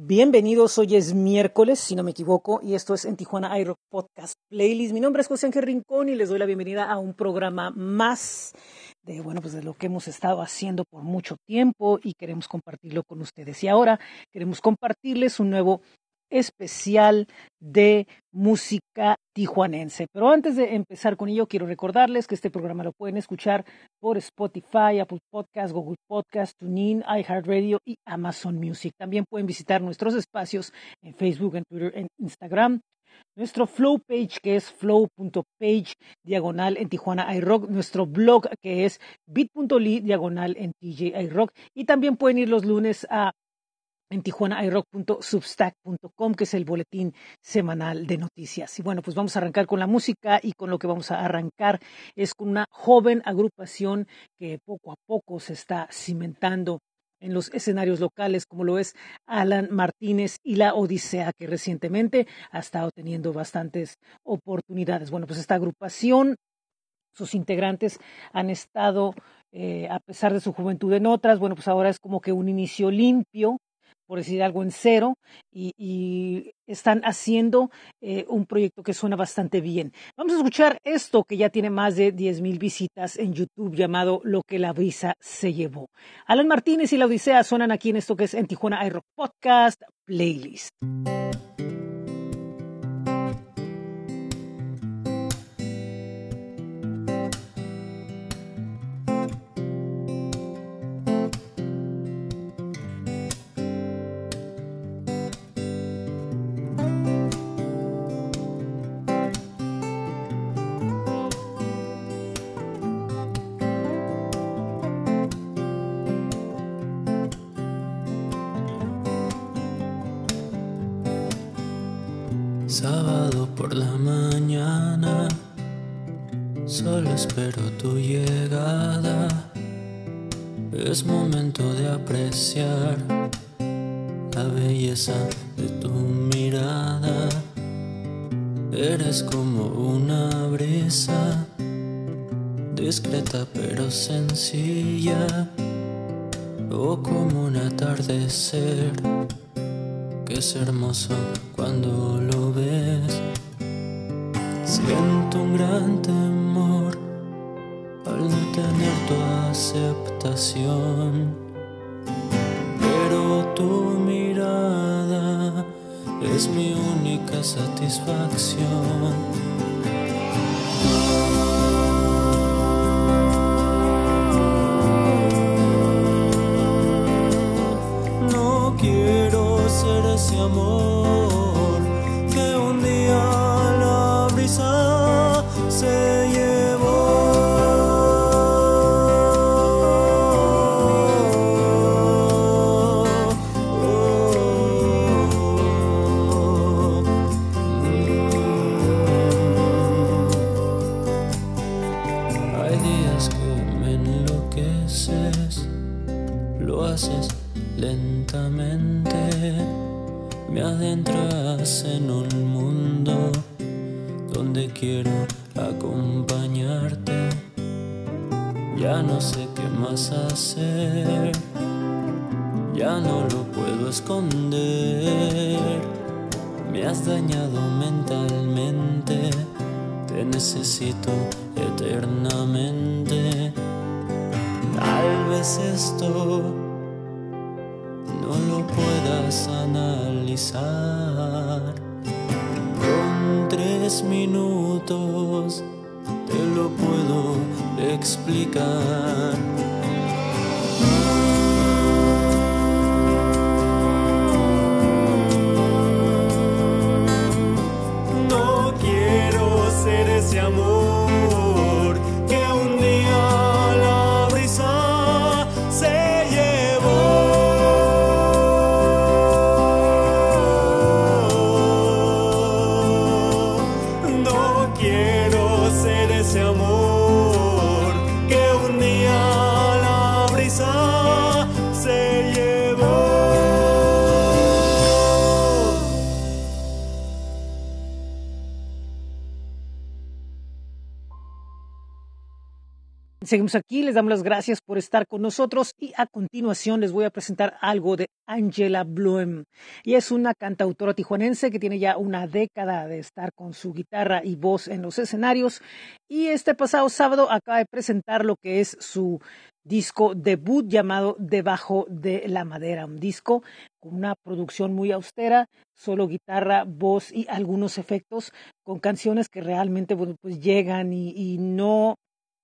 Bienvenidos, hoy es miércoles, si no me equivoco, y esto es en Tijuana iRock Podcast Playlist. Mi nombre es José Ángel Rincón y les doy la bienvenida a un programa más de, bueno, pues de lo que hemos estado haciendo por mucho tiempo y queremos compartirlo con ustedes. Y ahora queremos compartirles un nuevo especial de música tijuanense. Pero antes de empezar con ello, quiero recordarles que este programa lo pueden escuchar por Spotify, Apple Podcast, Google Podcast, TuneIn, iHeartRadio y Amazon Music. También pueden visitar nuestros espacios en Facebook, en Twitter, en Instagram. Nuestro flow page que es flow.page diagonal en Tijuana iRock. Nuestro blog que es bit.ly diagonal en TJ iRock. Y también pueden ir los lunes a en tijuanairock.substack.com, que es el boletín semanal de noticias. Y bueno, pues vamos a arrancar con la música y con lo que vamos a arrancar es con una joven agrupación que poco a poco se está cimentando en los escenarios locales, como lo es Alan Martínez y la Odisea, que recientemente ha estado teniendo bastantes oportunidades. Bueno, pues esta agrupación, sus integrantes han estado, eh, a pesar de su juventud en otras, bueno, pues ahora es como que un inicio limpio por decir algo, en cero y, están haciendo eh, un proyecto que suena bastante bien. Vamos a escuchar esto que ya tiene más de 10 mil visitas en YouTube llamado Lo que la brisa se llevó. Alan Martínez y la Odisea suenan aquí en esto que es en Tijuana iRock Podcast Playlist. Solo espero tu llegada. Es momento de apreciar la belleza de tu mirada. Eres como una brisa, discreta pero sencilla, o como un atardecer que es hermoso cuando lo ves. Siento un gran temor aceptación, pero tu mirada es mi única satisfacción. Seguimos aquí, les damos las gracias por estar con nosotros y a continuación les voy a presentar algo de Angela Bloem. Y es una cantautora tijuanense que tiene ya una década de estar con su guitarra y voz en los escenarios y este pasado sábado acaba de presentar lo que es su disco debut llamado Debajo de la Madera, un disco con una producción muy austera, solo guitarra, voz y algunos efectos, con canciones que realmente pues llegan y, y no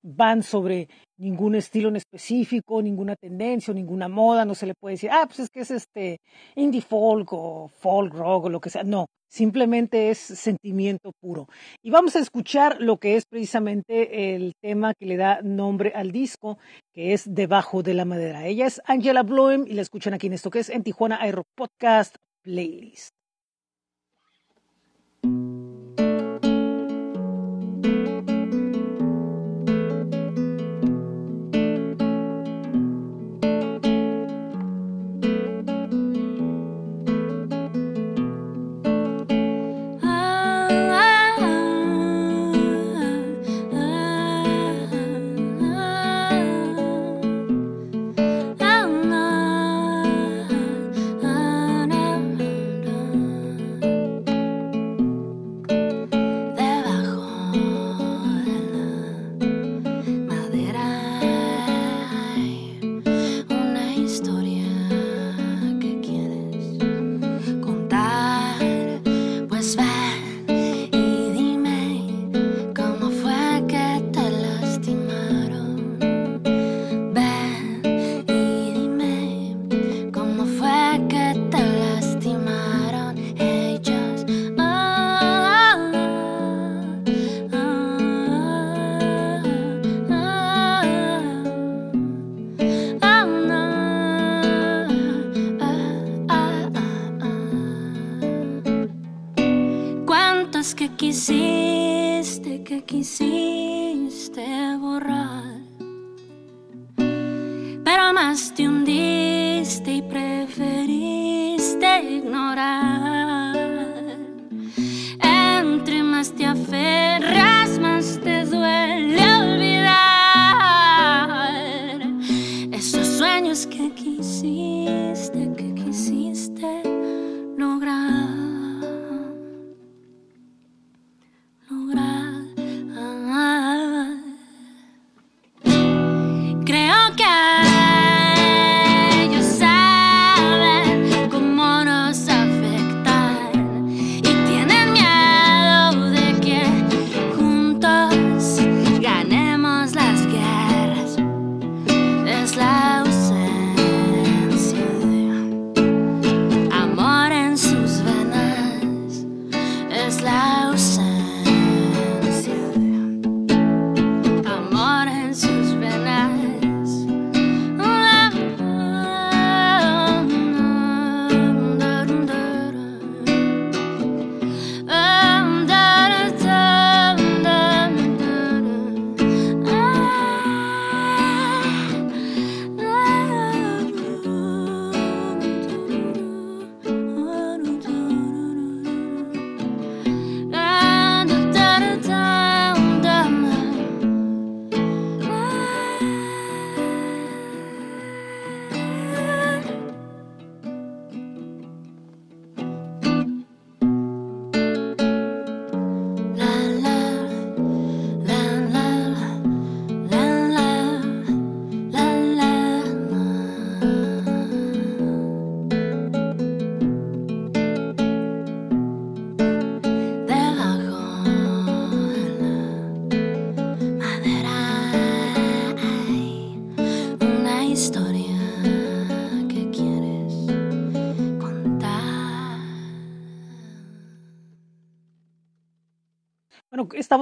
van sobre ningún estilo en específico, ninguna tendencia o ninguna moda, no se le puede decir, ah, pues es que es este indie folk o folk rock o lo que sea, no, simplemente es sentimiento puro. Y vamos a escuchar lo que es precisamente el tema que le da nombre al disco, que es Debajo de la Madera. Ella es Angela Bloem y la escuchan aquí en esto que es en Tijuana Aero Podcast Playlist.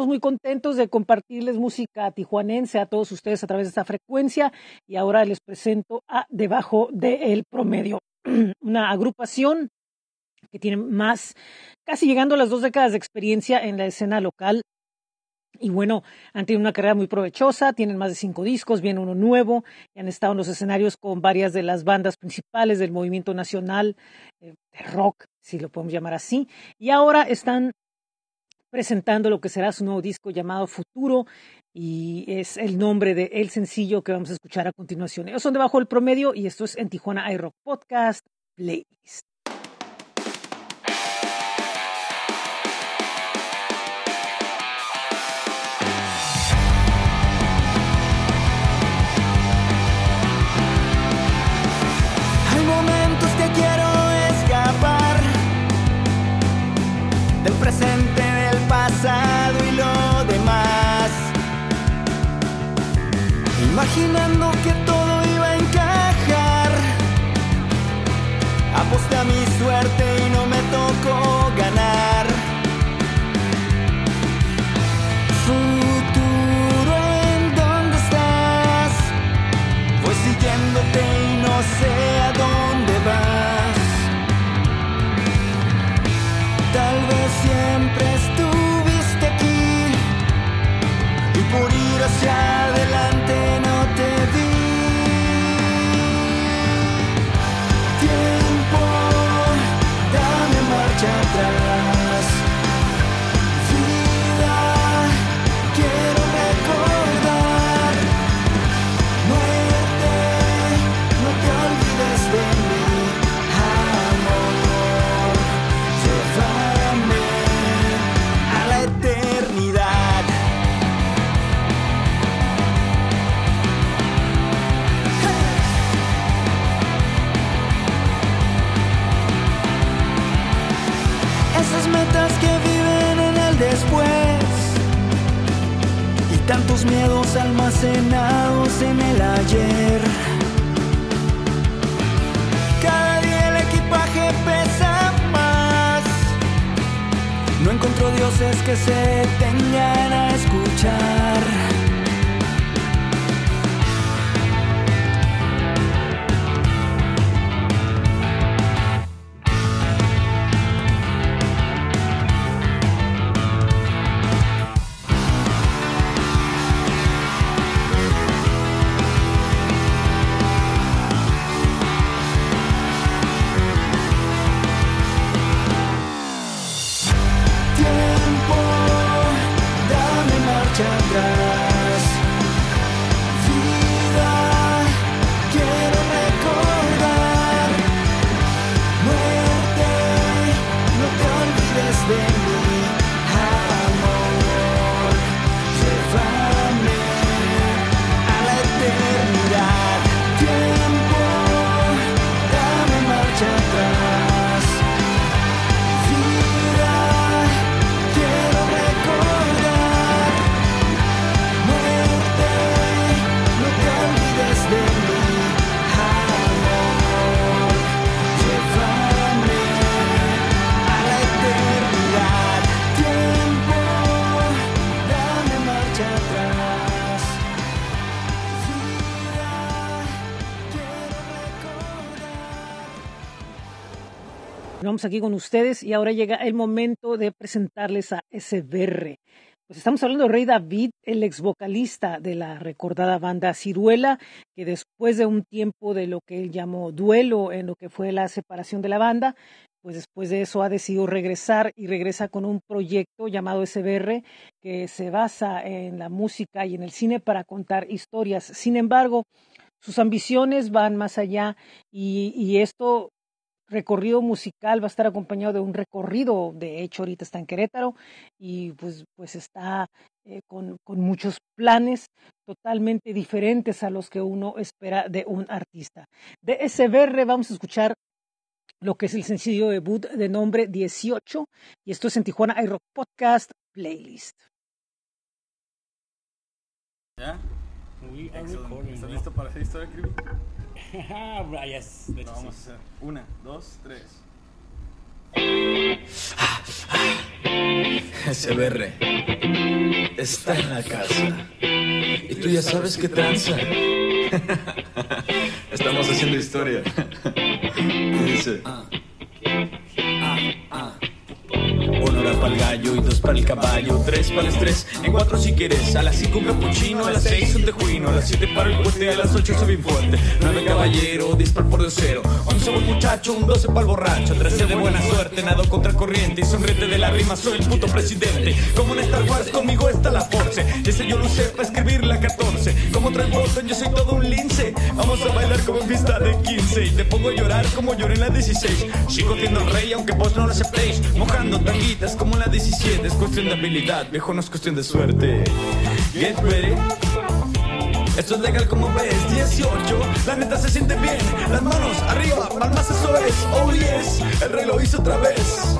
Muy contentos de compartirles música tijuanense a todos ustedes a través de esta frecuencia y ahora les presento a Debajo del Promedio, una agrupación que tiene más, casi llegando a las dos décadas de experiencia en la escena local. Y bueno, han tenido una carrera muy provechosa, tienen más de cinco discos, viene uno nuevo, y han estado en los escenarios con varias de las bandas principales del movimiento nacional eh, de rock, si lo podemos llamar así, y ahora están presentando lo que será su nuevo disco llamado Futuro y es el nombre del el sencillo que vamos a escuchar a continuación. Ellos son debajo del promedio y esto es en Tijuana iRock Podcast Playlist. Del presente, Imaginando que todo iba a encajar. Aposté a mi suerte Aquí con ustedes y ahora llega el momento de presentarles a SBR. Pues estamos hablando de Rey David, el ex vocalista de la recordada banda Ciruela, que después de un tiempo de lo que él llamó duelo en lo que fue la separación de la banda, pues después de eso ha decidido regresar y regresa con un proyecto llamado SBR que se basa en la música y en el cine para contar historias. Sin embargo, sus ambiciones van más allá y esto recorrido musical va a estar acompañado de un recorrido, de hecho ahorita está en Querétaro y pues, pues está eh, con, con muchos planes totalmente diferentes a los que uno espera de un artista. De SBR vamos a escuchar lo que es el sencillo debut de nombre 18 y esto es en Tijuana iRock Podcast Playlist. We are recording. ¿Estás bro. listo para hacer historia, Kirby? Ah, yes. de Lo vamos a hacer. Una, dos, tres. SBR está en la casa. Y tú ya sabes qué tranza. Estamos haciendo historia. Y dice. Una para el gallo y dos para el caballo, tres para el estrés, en cuatro si quieres, a las cinco un capuchino, a las seis un tejuino, a las siete para el puente, a las ocho soy bien fuerte, nueve caballero, diez para el por cero, once buen muchacho, un doce para el borracho, trece de buena suerte. nado contra corriente y sonriente de la rima, soy el puto presidente. Como en Star Wars, conmigo está la force. Ese yo lo usé para escribir la 14. Como Bolton, yo soy todo un lince. Vamos a bailar como en pista de 15. Y te pongo a llorar como lloré en la 16. Sigo siendo el rey, aunque vos no lo aceptéis. Mojando tanguitas como la 17. Es cuestión de habilidad, viejo, no es cuestión de suerte. Get ready. Esto es legal como ves, 18 La neta se siente bien, las manos arriba, palmas eso es Oh yes, el rey lo hizo otra vez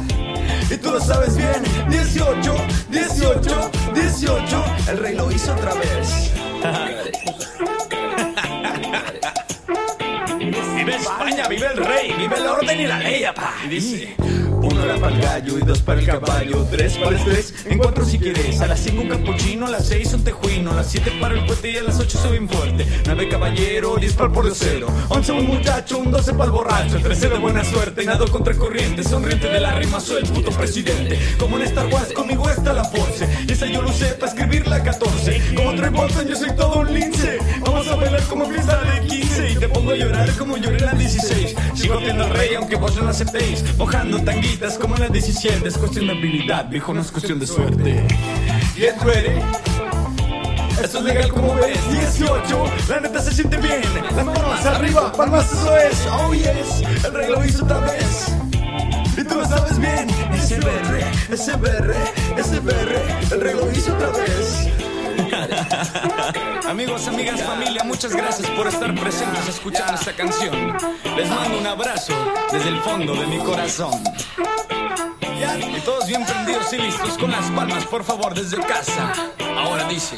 Y tú lo sabes bien, 18, 18, 18 El rey lo hizo otra vez Vive España, vive el rey, vive el orden y la ley, apá. Y dice: Uno era para el gallo y dos para el caballo, tres para el estrés, en cuatro si quieres. A las cinco un capuchino, a las seis un tejuino, a las siete para el cohete y a las ocho soy bien fuerte. Nueve caballero, diez para el pordiosero, once un muchacho, un doce para el borracho, trece de buena suerte, nado contra corriente, sonriente de la rima, soy el puto presidente. Como en Star Wars, conmigo está la force, y esa yo lo usé para escribir la 14. Como Trey Bolton, yo soy todo un lince. Vamos a bailar como fiesta de 15 y te pongo a llorar como lloré la 16. Sigo siendo el rey aunque vos no lo aceptéis. Mojando tanguitas como la 17. Es cuestión de habilidad, viejo, no es cuestión de suerte. Get. Esto es legal como ves, 18 La neta se siente bien, las manos arriba, palmas eso es Oh yes, el rey lo hizo otra vez y tú lo sabes bien, SBR, SBR, SBR, el rey lo hizo otra vez Amigos, amigas, familia, muchas gracias por estar presentes escuchando esta canción. Les mando un abrazo desde el fondo de mi corazón. Y todos bien prendidos y listos con las palmas, por favor, desde casa. Ahora dice.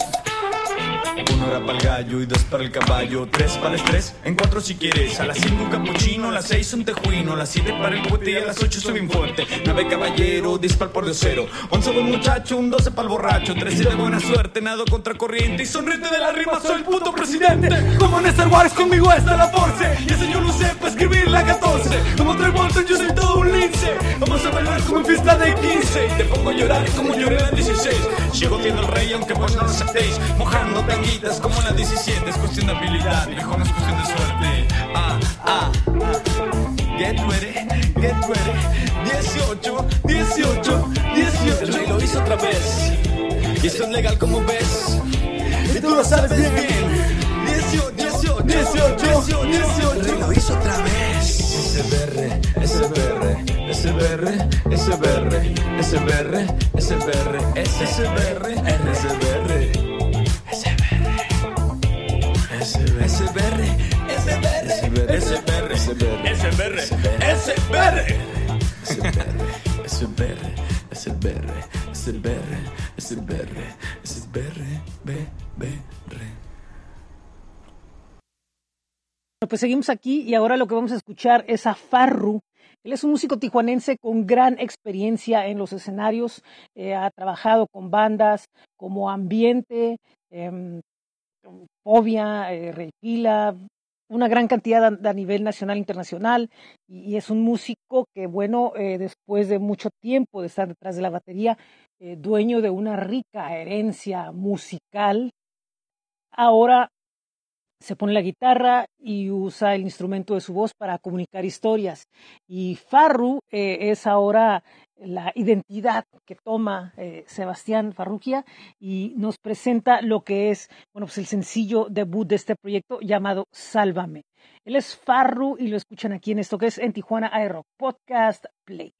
Uno era para el gallo y dos para el caballo, tres para el estrés, en cuatro si quieres, a las cinco un capuchino, a las seis un tejuino, a las siete para el cohete y a las ocho soy bien fuerte, nueve caballero, diez para el pordiosero, once buen muchacho, un doce para el borracho, trece de buena suerte, nado contra corriente. Y sonriente de la rima, soy el puto presidente, como en Star Wars conmigo está la force, y ese yo lo para escribir la 14, como Trey Bolton yo soy todo un lince, vamos a bailar como en fiesta de 15, y te pongo a llorar como lloré en la 16, sigo siendo el rey aunque vos no lo aceptéis, mojando tanguitas como en la 17, es cuestión de habilidad, viejo, no es cuestión de suerte. Ah, ah, ah. Get ready, get ready. 18, 18, 18. El rey lo hizo otra vez. Y esto es legal como ves. Y tú lo sabes bien. 18, 18, 18, 18, 18. El rey lo hizo otra vez. SBR, SBR, SBR, SBR, SBR, SBR, SBR, SBR. SBR, SBR, SBR, SBR, SBR, SBR, SBR, SBR, SBR, SBR, BBR. Pues seguimos aquí y ahora lo que vamos a escuchar es a Farru. Él es un músico tijuanense con gran experiencia en los escenarios. Eh, ha trabajado con bandas como Ambiente, eh, Fobia, eh, Reipila, una gran cantidad a, nivel nacional e internacional. Y, y, es un músico que, bueno, eh, después de mucho tiempo de estar detrás de la batería, eh, dueño de una rica herencia musical, ahora se pone la guitarra y usa el instrumento de su voz para comunicar historias. Y Farru eh, es ahora la identidad que toma eh, Sebastián Farrugia y nos presenta lo que es bueno, pues el sencillo debut de este proyecto llamado Sálvame. Él es Farru y lo escuchan aquí en esto que es en Tijuana Aero Podcast Play.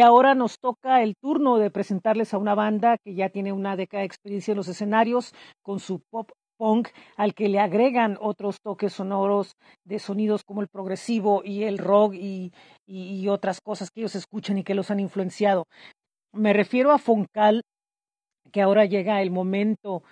Y ahora nos toca el turno de presentarles a una banda que ya tiene una década de experiencia en los escenarios con su pop punk al que le agregan otros toques sonoros de sonidos como el progresivo y el rock y, y, otras cosas que ellos escuchan y que los han influenciado. Me refiero a Foncal, que ahora llega el momento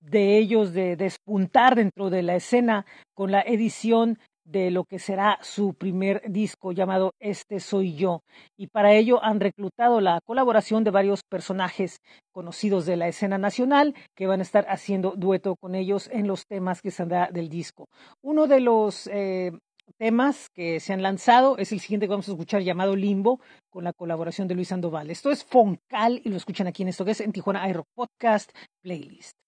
de ellos de despuntar dentro de la escena con la edición de lo que será su primer disco llamado Este Soy Yo. Y para ello han reclutado la colaboración de varios personajes conocidos de la escena nacional que van a estar haciendo dueto con ellos en los temas que saldrá del disco. Uno de los eh, temas que se han lanzado es el siguiente que vamos a escuchar llamado Limbo con la colaboración de Luis Sandoval. Esto es Foncal y lo escuchan aquí en esto que es en Tijuana Aero Podcast Playlist.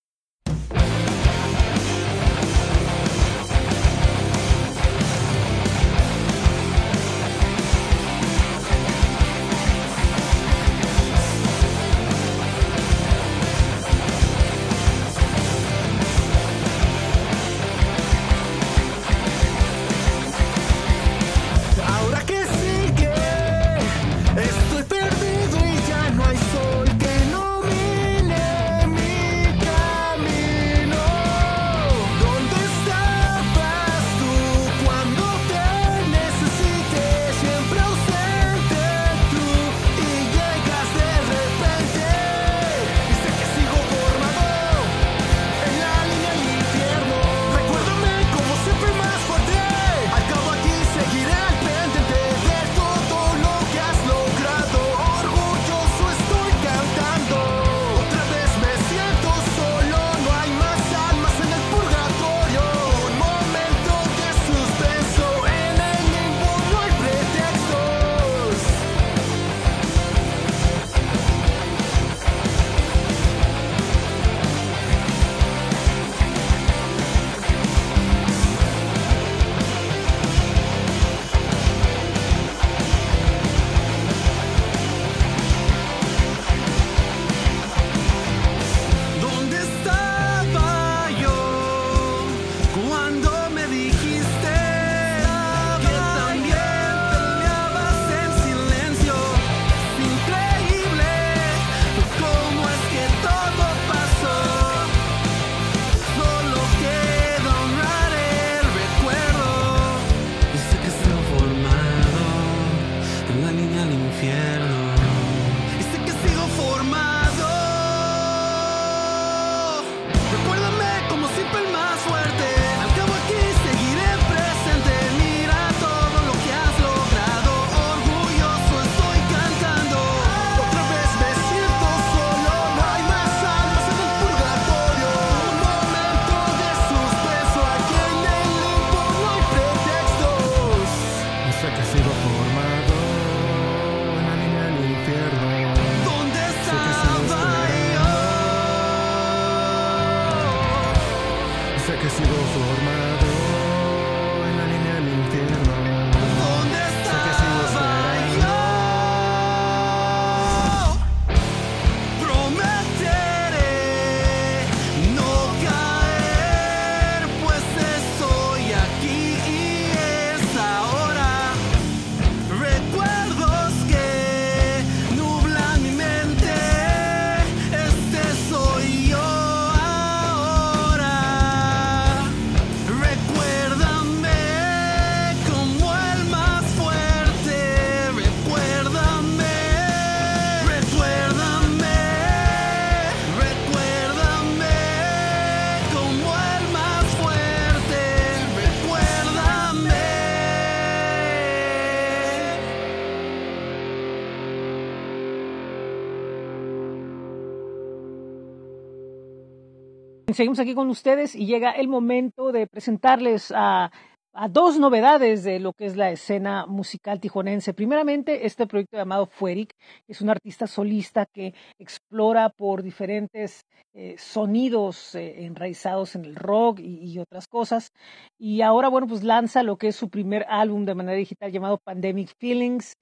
Seguimos aquí con ustedes y llega el momento de presentarles a, a dos novedades de lo que es la escena musical tijuanense. Primeramente, este proyecto llamado Fueric es un artista solista que explora por diferentes eh, sonidos eh, enraizados en el rock y, y otras cosas. Y ahora, bueno, pues lanza lo que es su primer álbum de manera digital llamado Pandemic Feelings.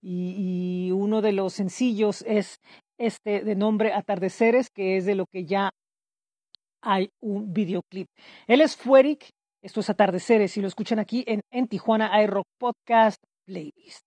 Y, y uno de los sencillos es este de nombre Atardeceres, que es de lo que ya hay un videoclip. Él es Fueric, esto es Atardeceres y lo escuchan aquí en, en Tijuana iRock Podcast Playlist.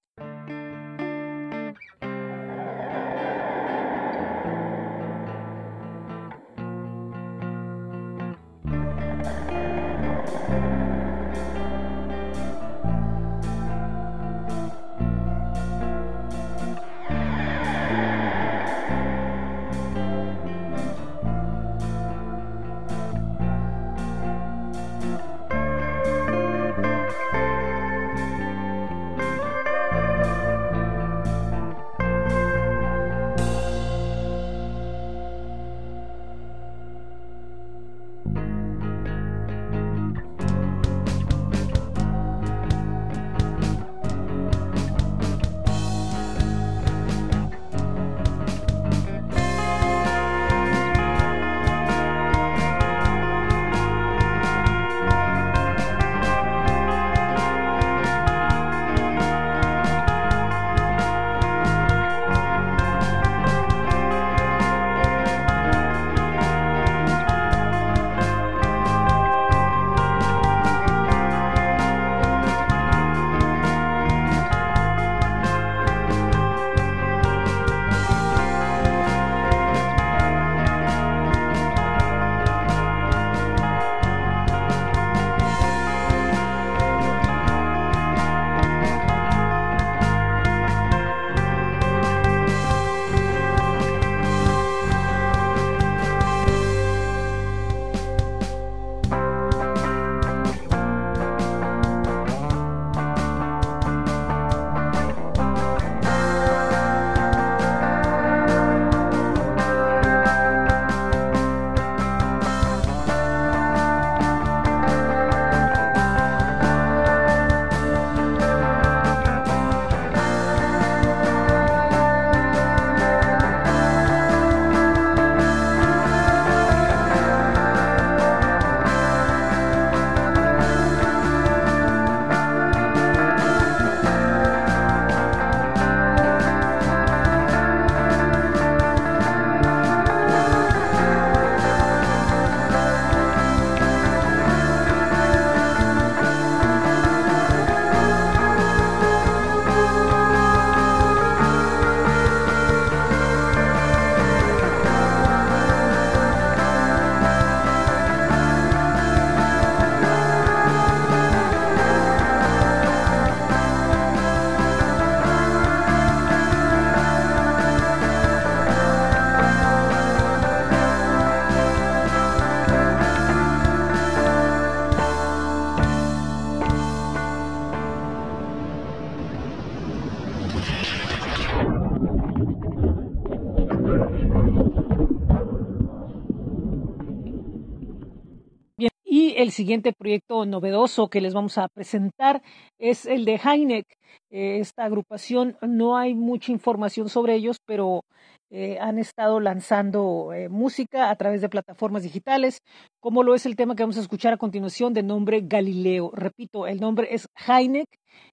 siguiente proyecto novedoso que les vamos a presentar es el de Heineck. Eh, esta agrupación no hay mucha información sobre ellos, pero eh, han estado lanzando eh, música a través de plataformas digitales, como lo es el tema que vamos a escuchar a continuación de nombre Galileo. Repito, el nombre es Heineck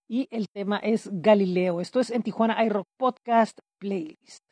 y el tema es Galileo. Esto es en Tijuana iRock Podcast Playlist.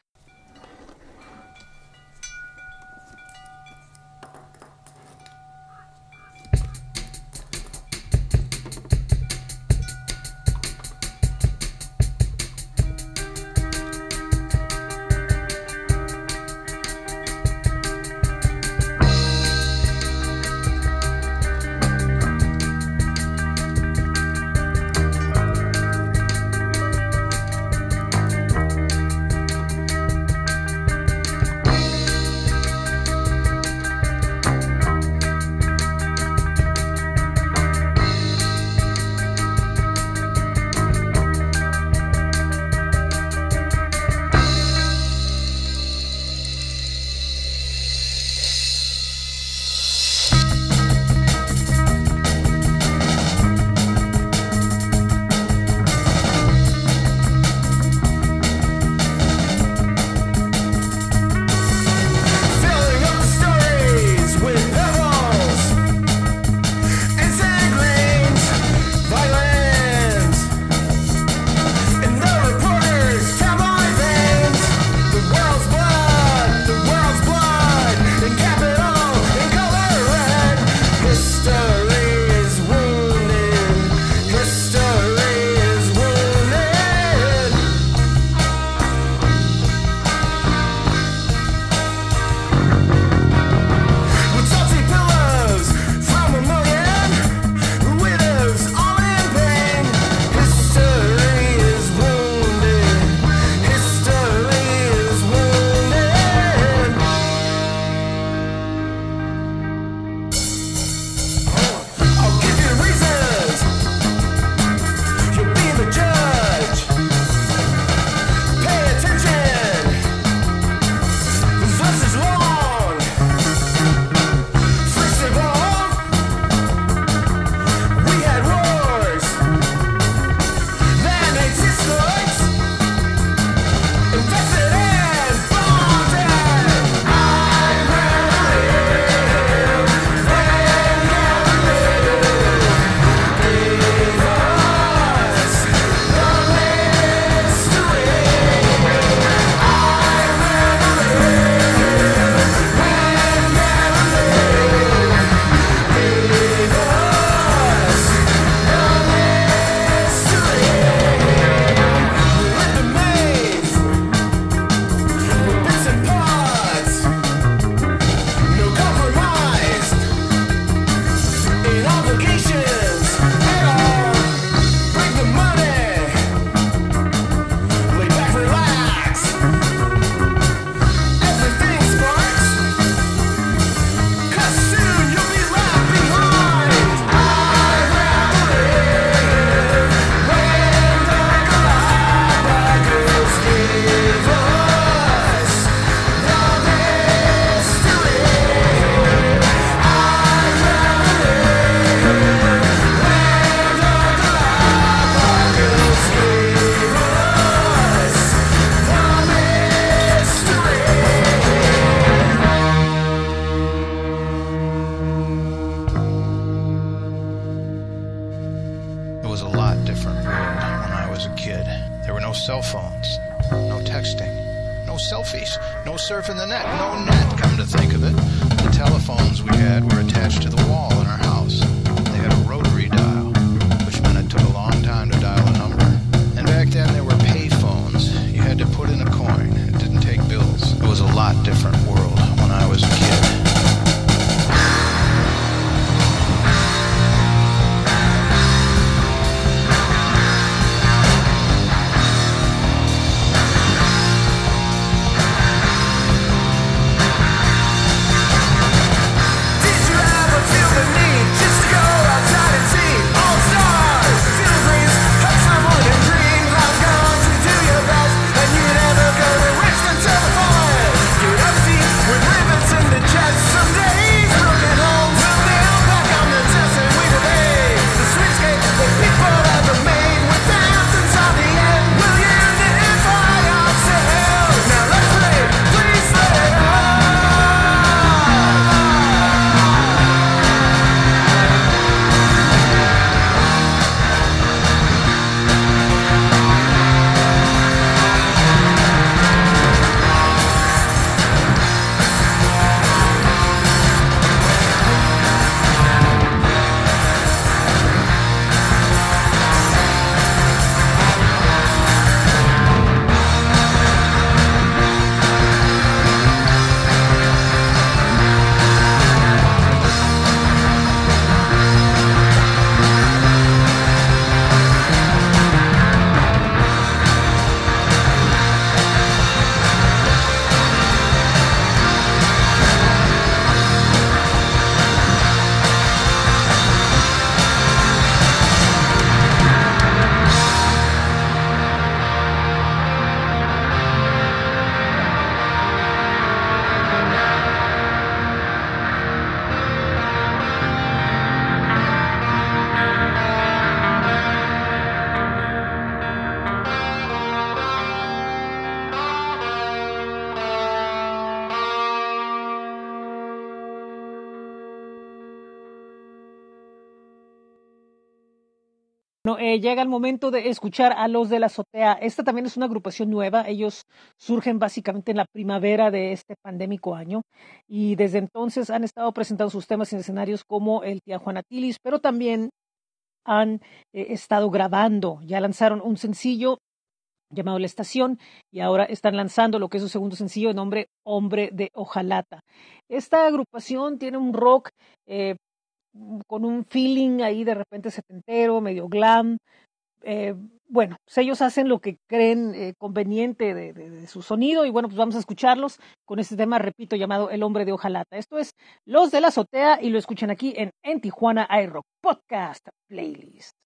Eh, llega el momento de escuchar a los de la azotea. Esta también es una agrupación nueva. Ellos surgen básicamente en la primavera de este pandémico año y desde entonces han estado presentando sus temas en escenarios como el Tía Juana Tilis, pero también han eh, estado grabando. Ya lanzaron un sencillo llamado La Estación y ahora están lanzando lo que es su segundo sencillo de nombre Hombre de Ojalata. Esta agrupación tiene un rock eh, con un feeling ahí de repente setentero, medio glam. Eh, bueno, pues ellos hacen lo que creen eh, conveniente de, su sonido y bueno, pues vamos a escucharlos con este tema, repito, llamado El hombre de hojalata. Esto es Los de la azotea y lo escuchan aquí en En Tijuana iRock Podcast Playlist.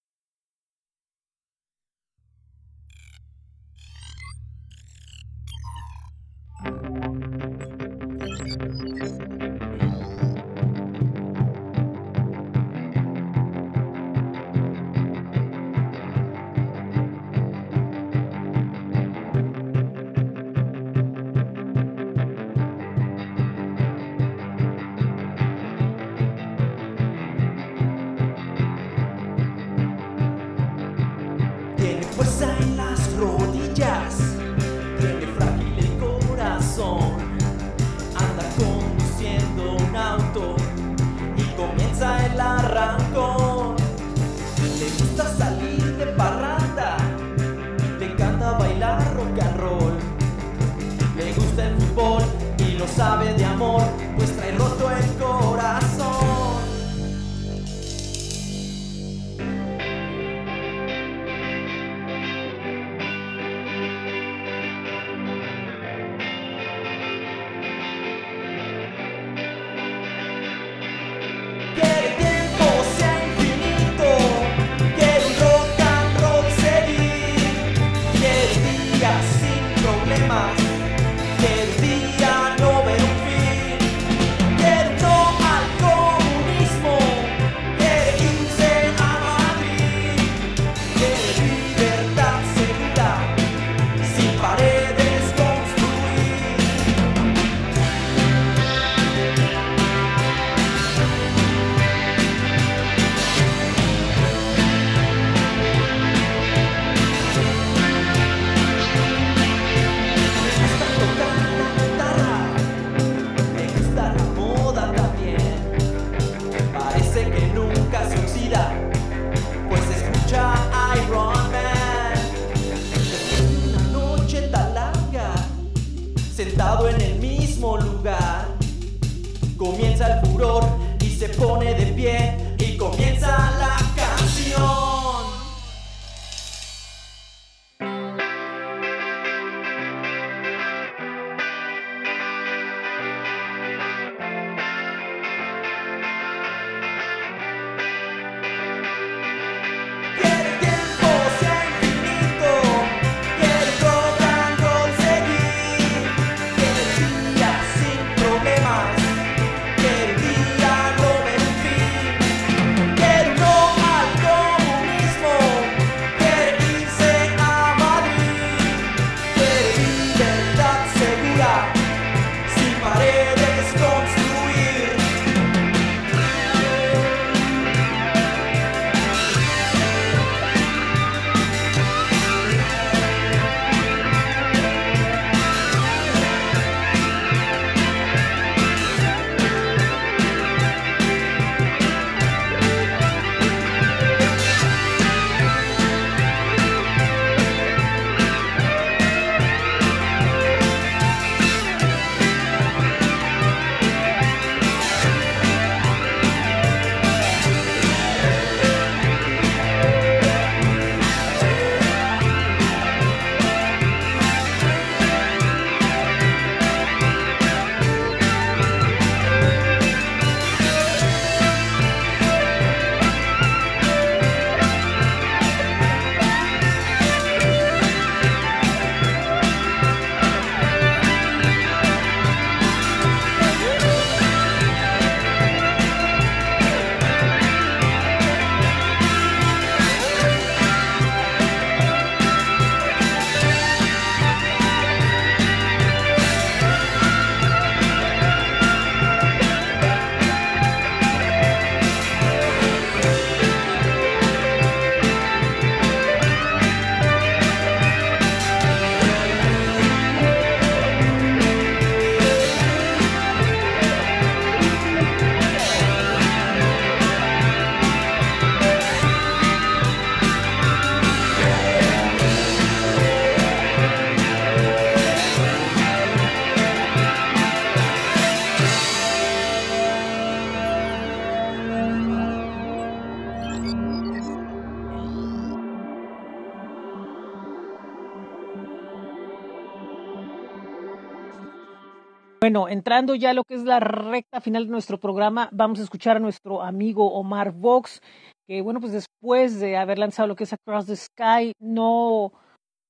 Entrando ya a lo que es la recta final de nuestro programa, vamos a escuchar a nuestro amigo Omar Vox, que bueno, pues después de haber lanzado lo que es Across the Sky, no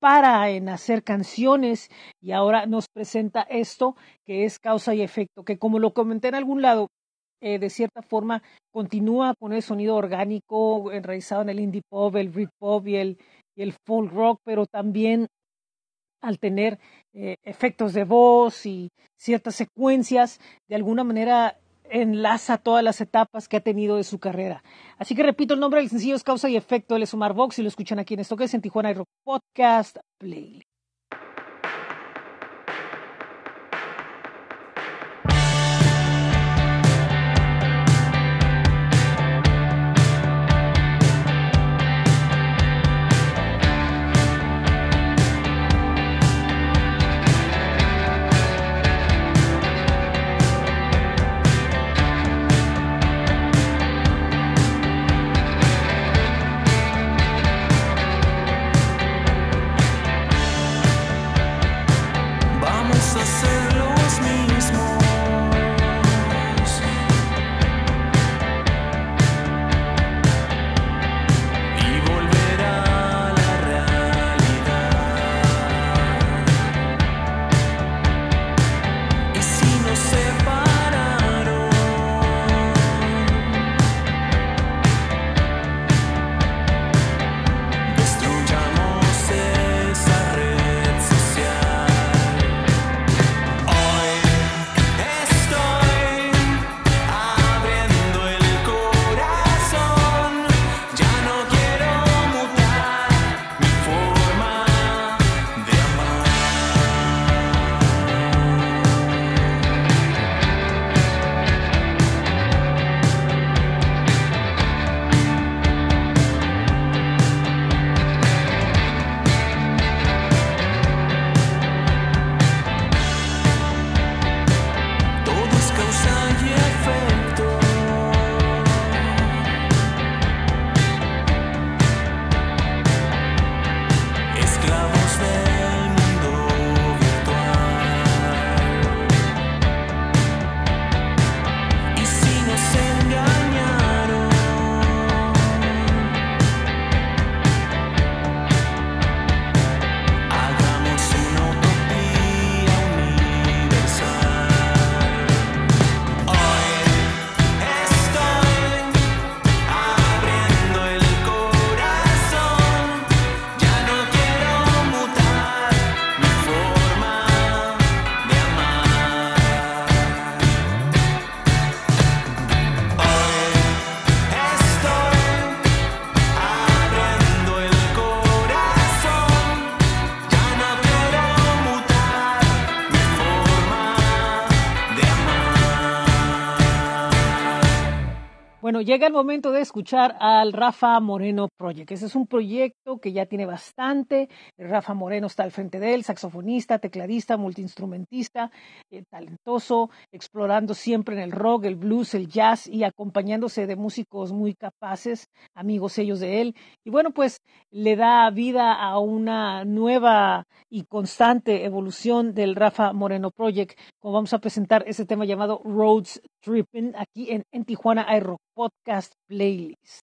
para en hacer canciones y ahora nos presenta esto que es causa y efecto, que como lo comenté en algún lado, eh, de cierta forma continúa con el sonido orgánico enraizado en el indie pop, el Britpop y el, y el folk rock, pero también al tener eh, efectos de voz y ciertas secuencias, de alguna manera enlaza todas las etapas que ha tenido de su carrera. Así que repito, el nombre del sencillo es Causa y Efecto, él es Omar Vox y lo escuchan aquí en esto que es en Tijuana Rock Podcast Playlist. Llega el momento de escuchar al Rafa Moreno Project. Ese es un proyecto que ya tiene bastante. Rafa Moreno está al frente de él, saxofonista, tecladista, multiinstrumentista, eh, talentoso, explorando siempre en el rock, el blues, el jazz y acompañándose de músicos muy capaces, amigos ellos de él. Y bueno, pues le da vida a una nueva y constante evolución del Rafa Moreno Project, como vamos a presentar ese tema llamado Roads Tripping aquí en, Tijuana iRock Podcast Playlist.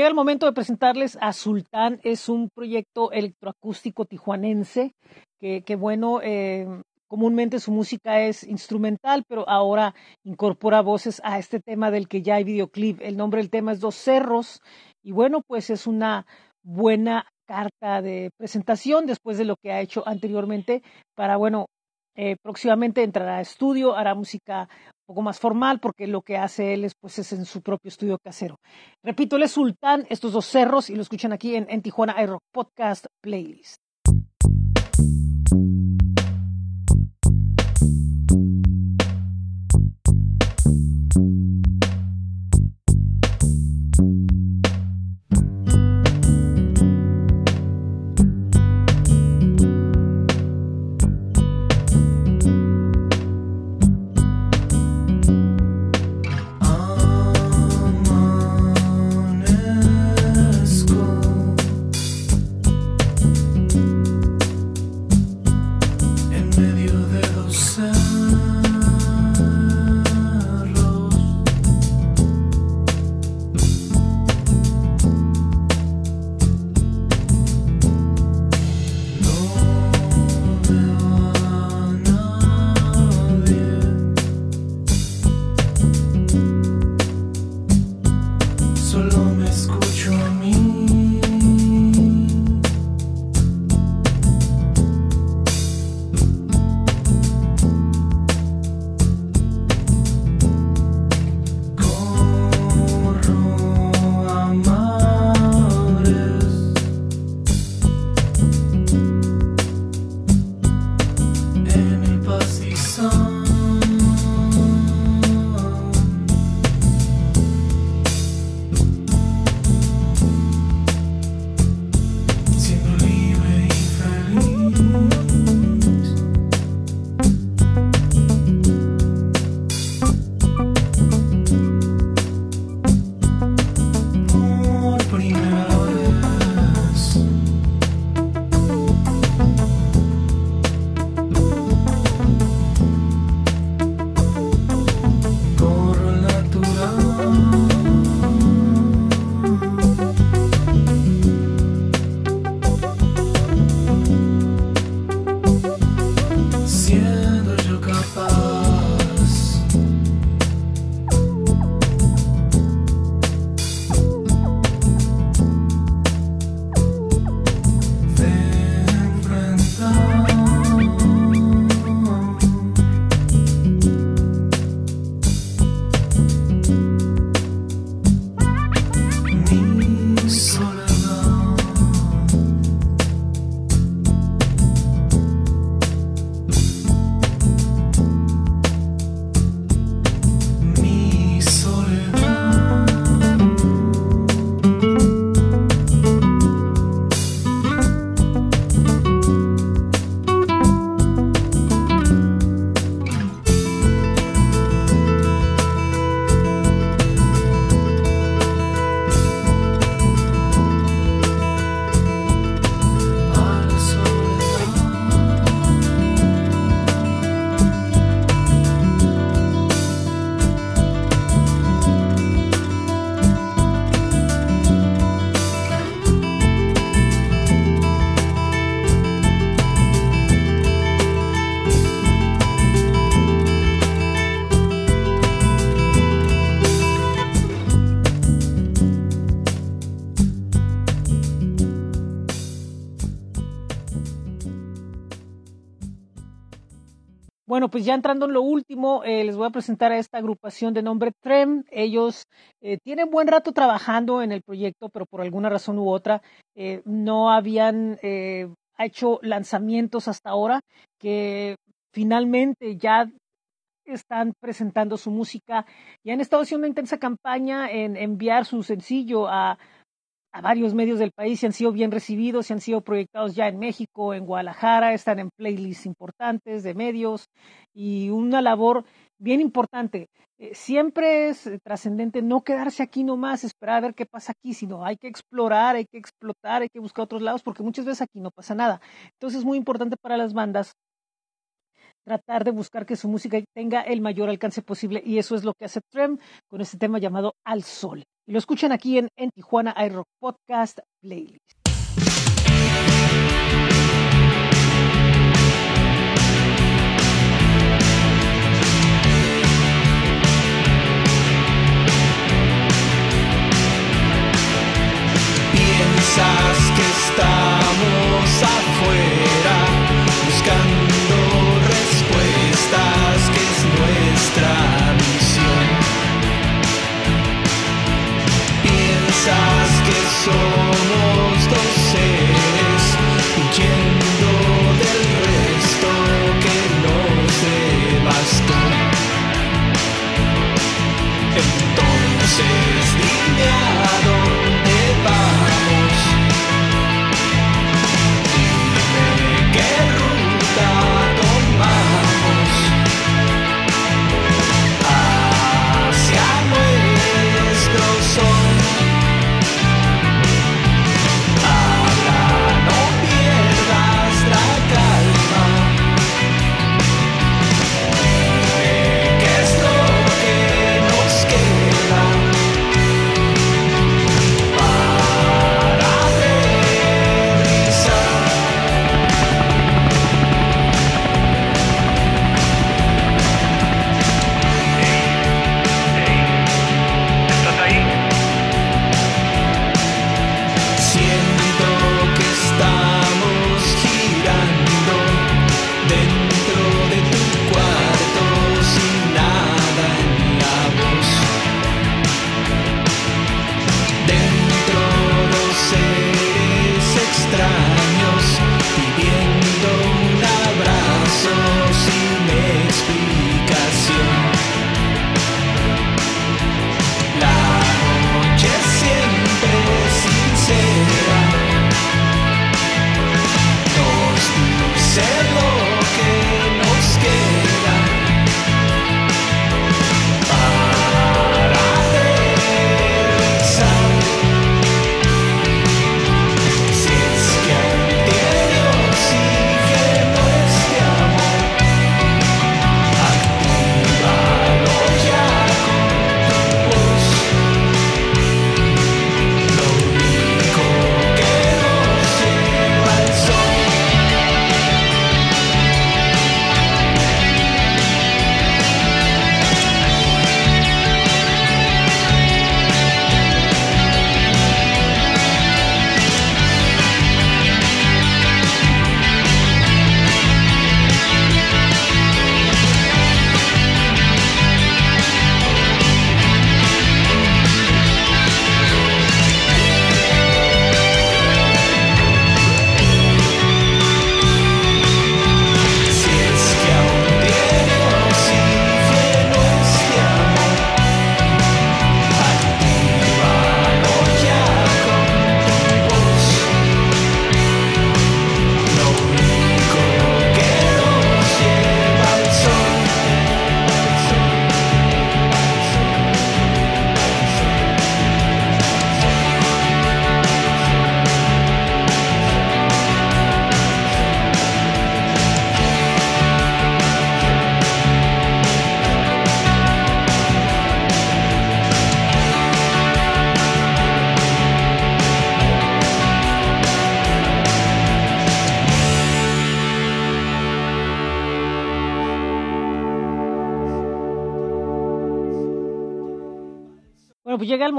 Llega el momento de presentarles a Sultán. Es un proyecto electroacústico tijuanense que, bueno, eh, comúnmente su música es instrumental, pero ahora incorpora voces a este tema del que ya hay videoclip. El nombre del tema es Dos Cerros y bueno, pues es una buena carta de presentación después de lo que ha hecho anteriormente para, bueno, eh, próximamente entrará a estudio, hará música poco más formal porque lo que hace él es, pues, es en su propio estudio casero. Repito, él es Sultán, estos dos cerros, y lo escuchan aquí en, en Tijuana iRock Podcast Playlist. Pues ya entrando en lo último, eh, les voy a presentar a esta agrupación de nombre Trem. Ellos eh, tienen buen rato trabajando en el proyecto, pero por alguna razón u otra eh, no habían hecho lanzamientos hasta ahora, que finalmente ya están presentando su música y han estado haciendo una intensa campaña en enviar su sencillo a, a varios medios del país y han sido bien recibidos y han sido proyectados ya en México, en Guadalajara, están en playlists importantes de medios y una labor bien importante. Eh, siempre es eh, trascendente no quedarse aquí nomás, esperar a ver qué pasa aquí, sino hay que explorar, hay que explotar, hay que buscar otros lados, porque muchas veces aquí no pasa nada. Entonces es muy importante para las bandas tratar de buscar que su música tenga el mayor alcance posible y eso es lo que hace Trem con este tema llamado Al Sol. Lo escuchan aquí en, en Tijuana iRock Podcast Playlist. Piensas que estamos afuera buscando somos dos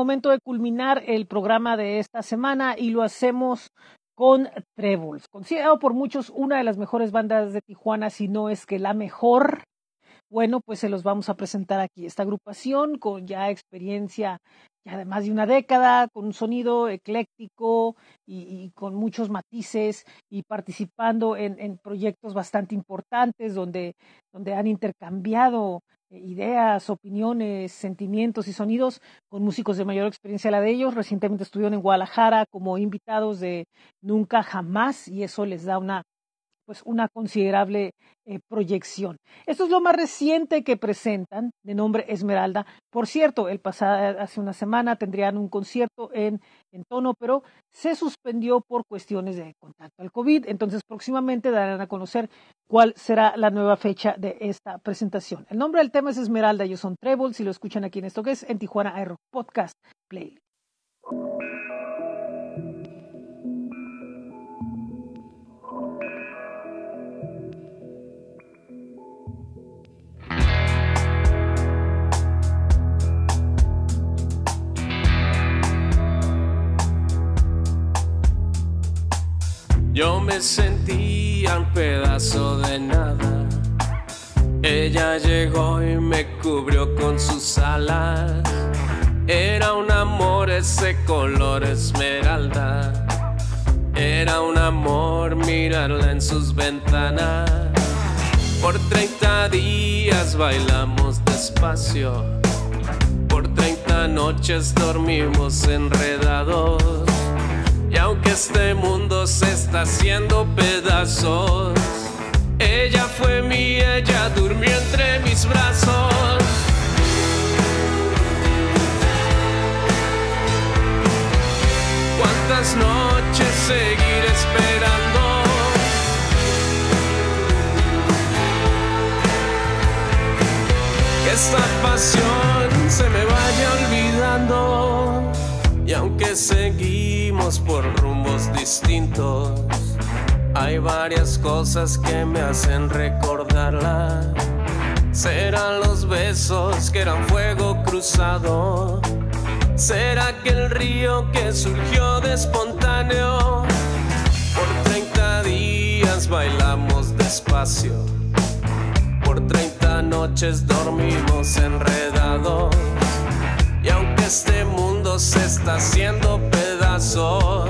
momento de culminar el programa de esta semana y lo hacemos con Trebles, considerado por muchos una de las mejores bandas de Tijuana, si no es que la mejor. Bueno, pues se los vamos a presentar aquí. Esta agrupación con ya experiencia ya de más de una década, con un sonido ecléctico y, con muchos matices y participando en, en proyectos bastante importantes donde, donde han intercambiado ideas, opiniones, sentimientos y sonidos con músicos de mayor experiencia la de ellos. Recientemente estuvieron en Guadalajara como invitados de Nunca Jamás y eso les da una pues una considerable eh, proyección. Esto es lo más reciente que presentan, de nombre Esmeralda. Por cierto, el pasado, hace una semana tendrían un concierto en, en tono, pero se suspendió por cuestiones de contacto al COVID. Entonces, próximamente darán a conocer cuál será la nueva fecha de esta presentación. El nombre del tema es Esmeralda, ellos son Treble, si lo escuchan aquí en esto que es en Tijuana Aero Podcast Playlist. Yo me sentía un pedazo de nada. Ella llegó y me cubrió con sus alas. Era un amor ese color esmeralda. Era un amor mirarla en sus ventanas. Por 30 días bailamos despacio. Por 30 noches dormimos enredados. Y aunque este mundo se está haciendo pedazos, ella fue mía, ella durmió entre mis brazos. ¿Cuántas noches seguir esperando? Que esta pasión se me vaya olvidando. Y aunque seguimos por rumbos distintos, hay varias cosas que me hacen recordarla. Serán los besos que eran fuego cruzado. Será que el río que surgió de espontáneo. Por 30 días bailamos despacio. Por 30 noches dormimos enredados. Se está haciendo pedazos,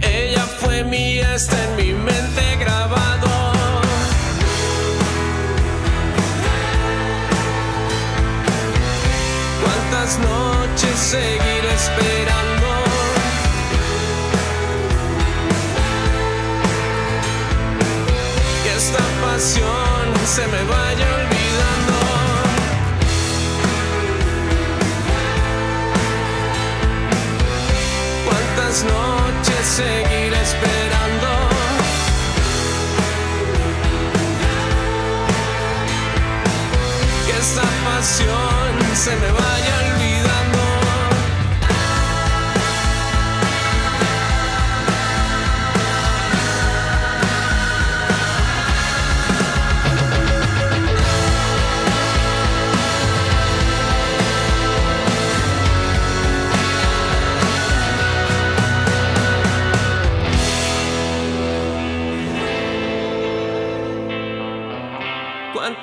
ella fue mía, está en mi mente grabado. ¿Cuántas noches seguir esperando? Que esta pasión se me vaya olvidando. ¿Cuántas noches seguir esperando? Que esta pasión se me vaya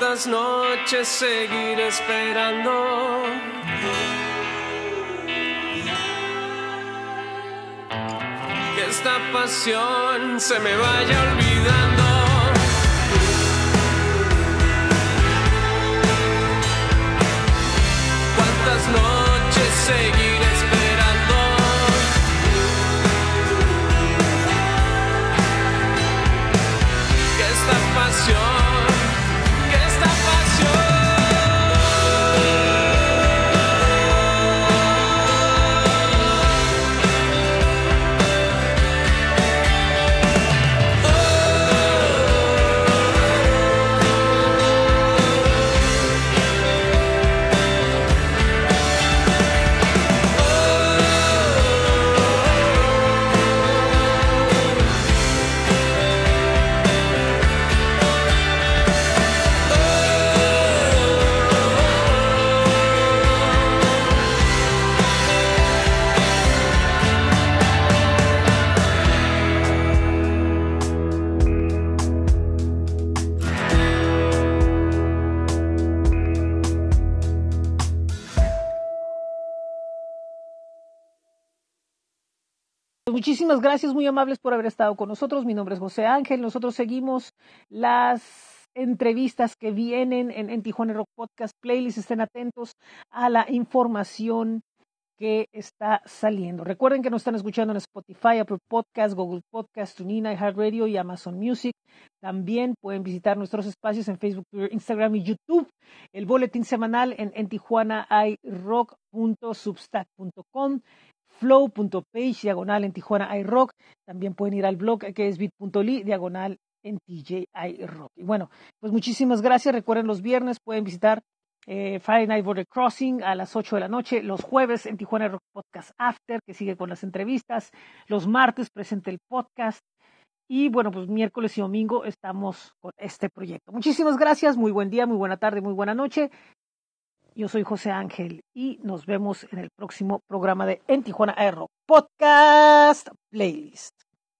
¿Cuántas noches seguir esperando? Que esta pasión se me vaya olvidando. ¿Cuántas noches seguir Muchísimas gracias, muy amables por haber estado con nosotros. Mi nombre es José Ángel. Nosotros seguimos las entrevistas que vienen en, en Tijuana Rock Podcast Playlist. Estén atentos a la información que está saliendo. Recuerden que nos están escuchando en Spotify, Apple Podcast, Google Podcast, TuneIn, iHeartRadio y Amazon Music. También pueden visitar nuestros espacios en Facebook, Twitter, Instagram y YouTube. El boletín semanal en, en tijuanairock.substack.com flow.page diagonal en Tijuana iRock. También pueden ir al blog que es bit.ly diagonal en TJ iRock. Y bueno, pues muchísimas gracias. Recuerden los viernes pueden visitar eh, Friday Night Border Crossing a las 8 de la noche, los jueves en Tijuana Rock Podcast After, que sigue con las entrevistas, los martes presente el podcast y bueno, pues miércoles y domingo estamos con este proyecto. Muchísimas gracias, muy buen día, muy buena tarde, muy buena noche. Yo soy José Ángel y nos vemos en el próximo programa de En Tijuana Rock Podcast Playlist.